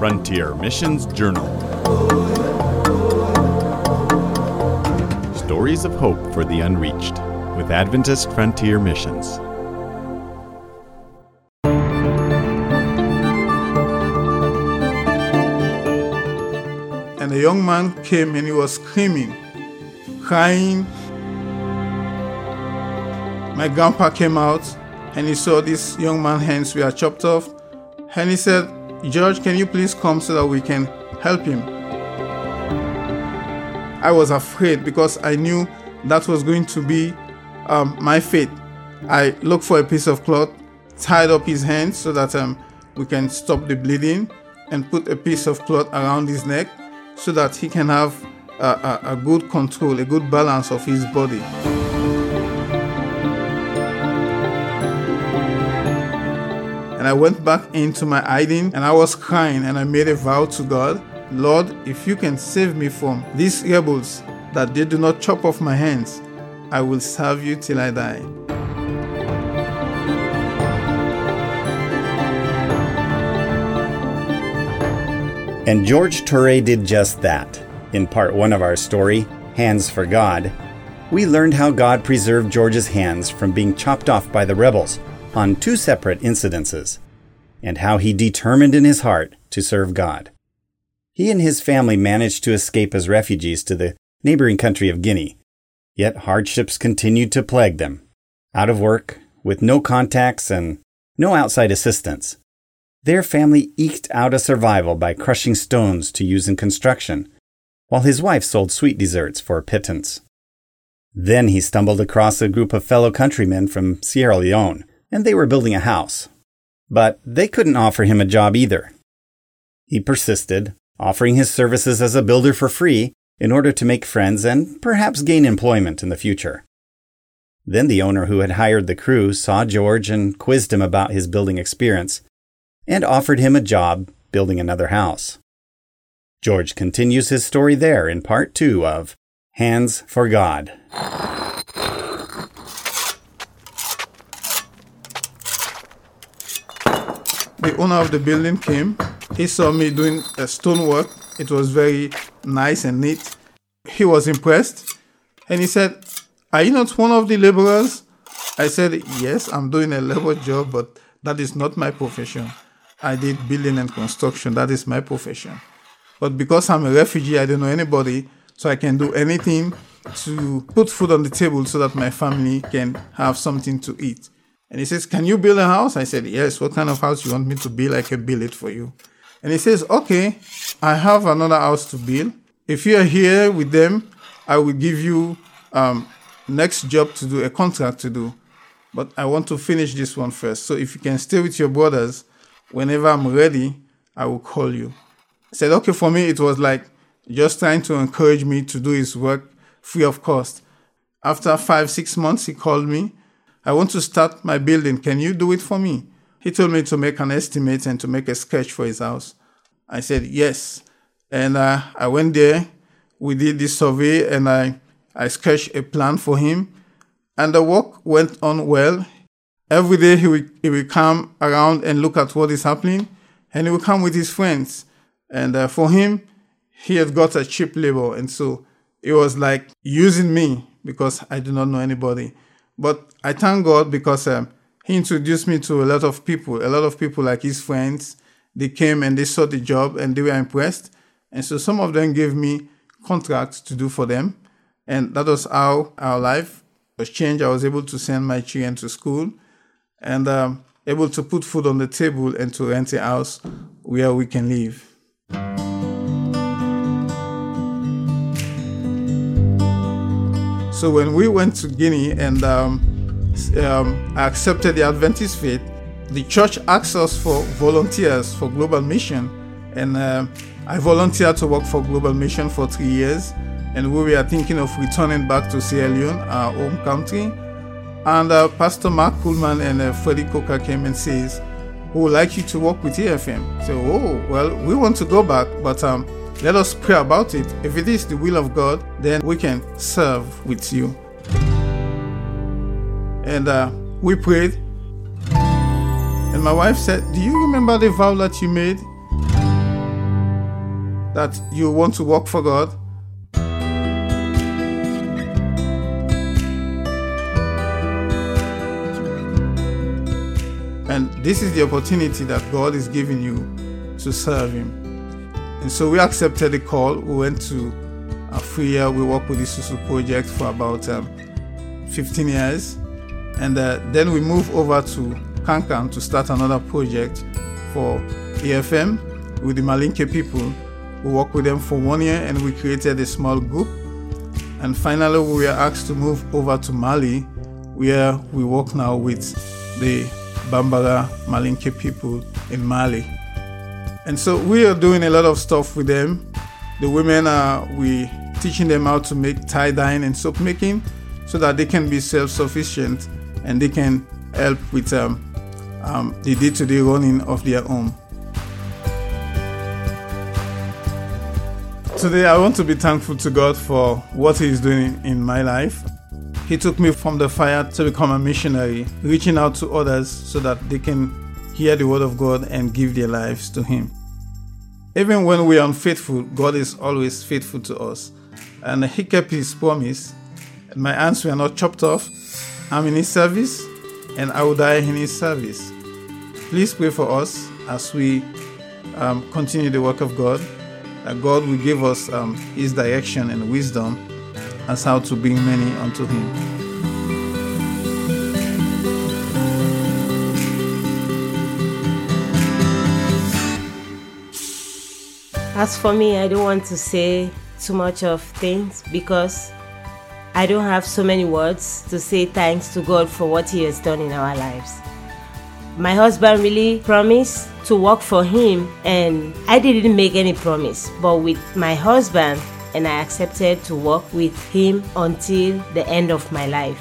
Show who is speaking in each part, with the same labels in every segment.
Speaker 1: Frontier Missions Journal. Stories of Hope for the Unreached with Adventist Frontier Missions.
Speaker 2: And a young man came and he was screaming, crying. My grandpa came out and he saw this young man's hands were chopped off. And he said, George, can you please come so that we can help him? I was afraid because I knew that was going to be um, my fate. I looked for a piece of cloth, tied up his hands so that um, we can stop the bleeding, and put a piece of cloth around his neck so that he can have a, a, a good control, a good balance of his body. And I went back into my hiding and I was crying and I made a vow to God Lord, if you can save me from these rebels that they do not chop off my hands, I will serve you till I die.
Speaker 3: And George Torre did just that. In part one of our story, Hands for God, we learned how God preserved George's hands from being chopped off by the rebels on two separate incidences, and how he determined in his heart to serve God. He and his family managed to escape as refugees to the neighboring country of Guinea, yet hardships continued to plague them. Out of work, with no contacts and no outside assistance, their family eked out a survival by crushing stones to use in construction, while his wife sold sweet desserts for a pittance. Then he stumbled across a group of fellow countrymen from Sierra Leone, and they were building a house. But they couldn't offer him a job either. He persisted, offering his services as a builder for free in order to make friends and perhaps gain employment in the future. Then the owner who had hired the crew saw George and quizzed him about his building experience and offered him a job building another house. George continues his story there in part two of Hands for God.
Speaker 2: The owner of the building came. He saw me doing a stonework. It was very nice and neat. He was impressed and he said, Are you not one of the laborers? I said, Yes, I'm doing a labor job, but that is not my profession. I did building and construction. That is my profession. But because I'm a refugee, I don't know anybody, so I can do anything to put food on the table so that my family can have something to eat. And he says, Can you build a house? I said, Yes. What kind of house you want me to build? I can build it for you. And he says, Okay, I have another house to build. If you are here with them, I will give you um, next job to do, a contract to do. But I want to finish this one first. So if you can stay with your brothers, whenever I'm ready, I will call you. I said, Okay, for me, it was like just trying to encourage me to do his work free of cost. After five, six months, he called me. I want to start my building. Can you do it for me? He told me to make an estimate and to make a sketch for his house. I said, yes. And uh, I went there. We did this survey and I, I sketched a plan for him. And the work went on well. Every day he will, he will come around and look at what is happening. And he will come with his friends. And uh, for him, he had got a cheap labor. And so it was like using me because I do not know anybody. But I thank God because um, He introduced me to a lot of people, a lot of people like his friends. They came and they saw the job and they were impressed. And so some of them gave me contracts to do for them. And that was how our life was changed. I was able to send my children to school and um, able to put food on the table and to rent a house where we can live. So when we went to Guinea and um, um, accepted the Adventist faith, the church asked us for volunteers for Global Mission, and uh, I volunteered to work for Global Mission for three years. And we were thinking of returning back to Sierra Leone, our home country. And uh, Pastor Mark Kuhlman and uh, Freddie Coker came and says, "We would like you to work with AFM." So, oh well, we want to go back, but um, let us pray about it. If it is the will of God, then we can serve with you. And uh, we prayed. And my wife said, Do you remember the vow that you made? that you want to work for God, And this is the opportunity that God is giving you to serve Him. And so we accepted the call. We went to Afriya. We worked with the Susu project for about um, 15 years. And uh, then we moved over to Kankan to start another project for AFM with the Malinke people. We worked with them for one year and we created a small group. And finally, we were asked to move over to Mali, where we work now with the Bambara Malinke people in Mali. And so we are doing a lot of stuff with them. The women are we teaching them how to make tie dyeing and soap making so that they can be self-sufficient and they can help with um, um, the day-to-day running of their home. Today, I want to be thankful to God for what He is doing in my life. He took me from the fire to become a missionary, reaching out to others so that they can hear the word of God and give their lives to Him. Even when we are unfaithful, God is always faithful to us. And He kept His promise. My hands were not chopped off. I'm in His service, and I will die in His service. Please pray for us as we um, continue the work of God, that God will give us um, His direction and wisdom as how to bring many unto Him.
Speaker 4: As for me, I don't want to say too much of things because I don't have so many words to say thanks to God for what He has done in our lives. My husband really promised to work for him, and I didn't make any promise. But with my husband, and I accepted to work with him until the end of my life.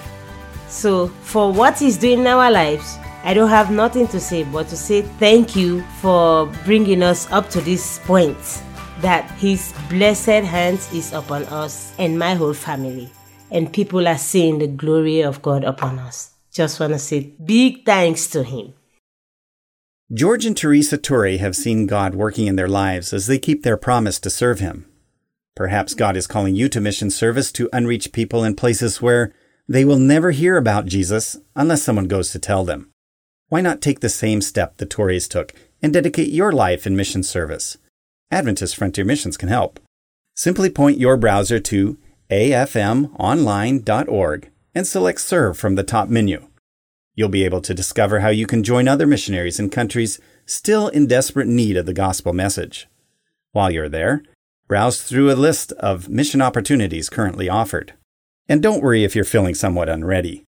Speaker 4: So, for what he's doing in our lives, I don't have nothing to say but to say thank you for bringing us up to this point that his blessed hands is upon us and my whole family and people are seeing the glory of God upon us. Just want to say big thanks to him.
Speaker 3: George and Teresa Torre have seen God working in their lives as they keep their promise to serve him. Perhaps God is calling you to mission service to unreached people in places where they will never hear about Jesus unless someone goes to tell them. Why not take the same step the Torres took and dedicate your life in mission service? Adventist Frontier Missions can help. Simply point your browser to afmonline.org and select Serve from the top menu. You'll be able to discover how you can join other missionaries in countries still in desperate need of the gospel message. While you're there, Browse through a list of mission opportunities currently offered. And don't worry if you're feeling somewhat unready.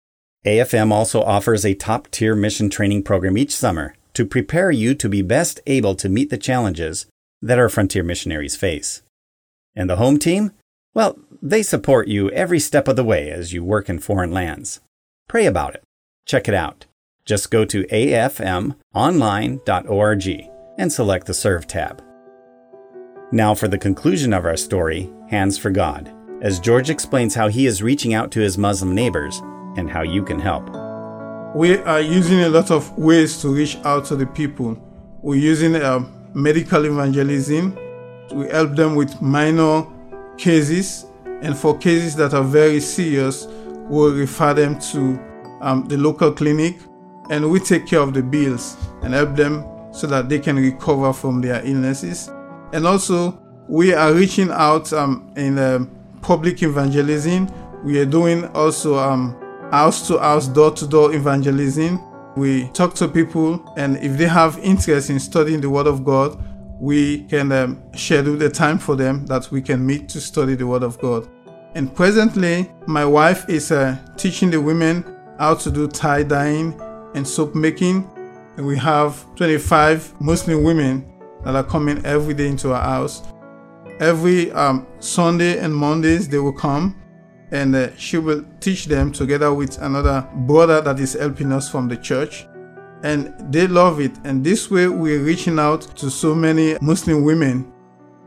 Speaker 3: AFM also offers a top tier mission training program each summer to prepare you to be best able to meet the challenges that our frontier missionaries face. And the home team? Well, they support you every step of the way as you work in foreign lands. Pray about it. Check it out. Just go to afmonline.org and select the Serve tab. Now, for the conclusion of our story Hands for God, as George explains how he is reaching out to his Muslim neighbors and how you can help.
Speaker 2: We are using a lot of ways to reach out to the people. We're using uh, medical evangelism. We help them with minor cases, and for cases that are very serious, we'll refer them to um, the local clinic, and we take care of the bills and help them so that they can recover from their illnesses. And also, we are reaching out um, in uh, public evangelism. We are doing also um, house to house, door to door evangelism. We talk to people, and if they have interest in studying the Word of God, we can um, schedule the time for them that we can meet to study the Word of God. And presently, my wife is uh, teaching the women how to do tie dyeing and soap making. And we have 25 Muslim women that are coming every day into our house. Every um, Sunday and Mondays, they will come and uh, she will teach them together with another brother that is helping us from the church. And they love it. And this way, we're reaching out to so many Muslim women.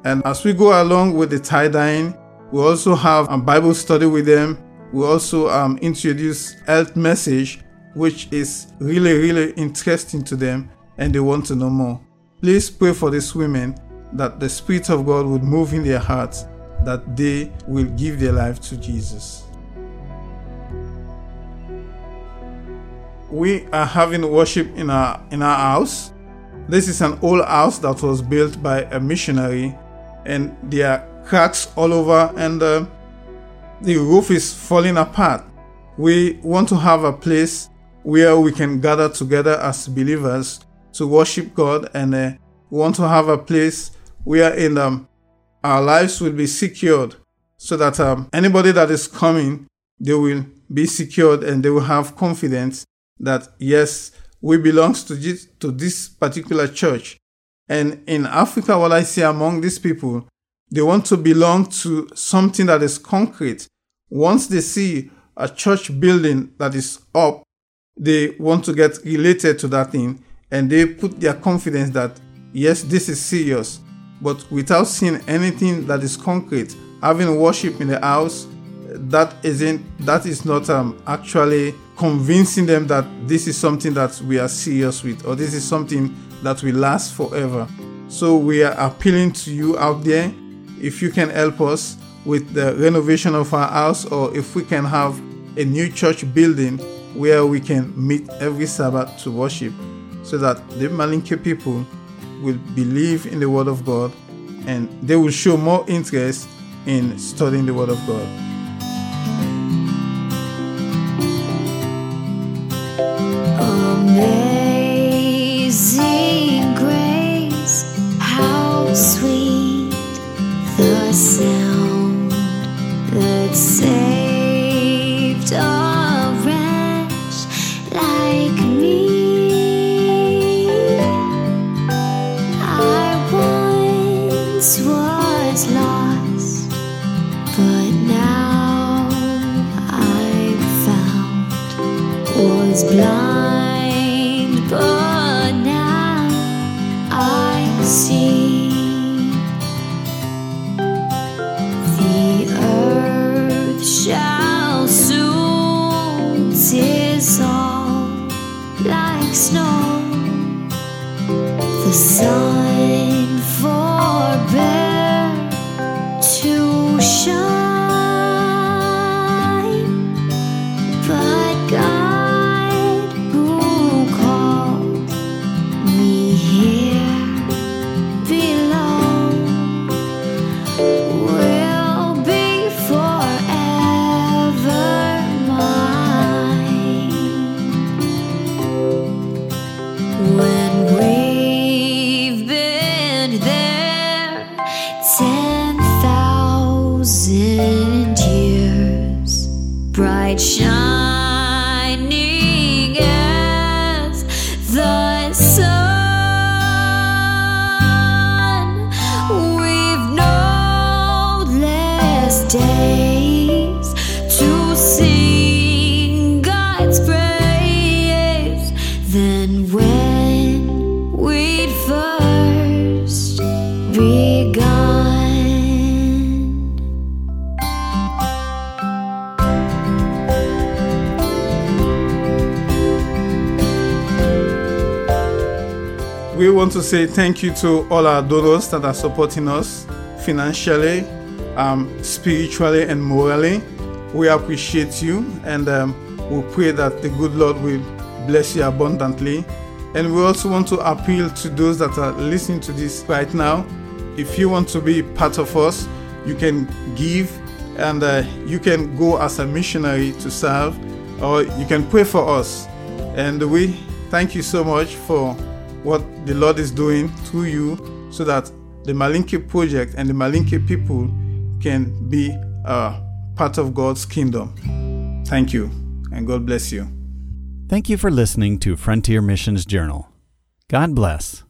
Speaker 2: And as we go along with the tie dyeing, we also have a Bible study with them. We also um, introduce health message, which is really, really interesting to them and they want to know more. Please pray for these women that the Spirit of God would move in their hearts, that they will give their life to Jesus. We are having worship in our in our house. This is an old house that was built by a missionary, and there are cracks all over, and uh, the roof is falling apart. We want to have a place where we can gather together as believers to worship God, and uh, we want to have a place where in um, our lives will be secured, so that um, anybody that is coming, they will be secured and they will have confidence that yes, we belong to this, to this particular church. And in Africa, what I see among these people, they want to belong to something that is concrete. Once they see a church building that is up, they want to get related to that thing and they put their confidence that yes, this is serious. But without seeing anything that is concrete, having worship in the house, that isn't that is not um, actually convincing them that this is something that we are serious with or this is something that will last forever. So we are appealing to you out there if you can help us with the renovation of our house or if we can have a new church building where we can meet every Sabbath to worship so that the Malinke people will believe in the Word of God and they will show more interest in studying the Word of God.
Speaker 5: Bright
Speaker 2: We want to say thank you to all our donors that are supporting us financially, um, spiritually, and morally. We appreciate you and um, we pray that the good Lord will bless you abundantly. And we also want to appeal to those that are listening to this right now. If you want to be part of us, you can give and uh, you can go as a missionary to serve or you can pray for us. And we thank you so much for what the Lord is doing through you so that the Malinke project and the Malinke people can be uh, part of God's kingdom. Thank you, and God bless you.
Speaker 1: Thank you for listening to Frontier Missions Journal. God bless.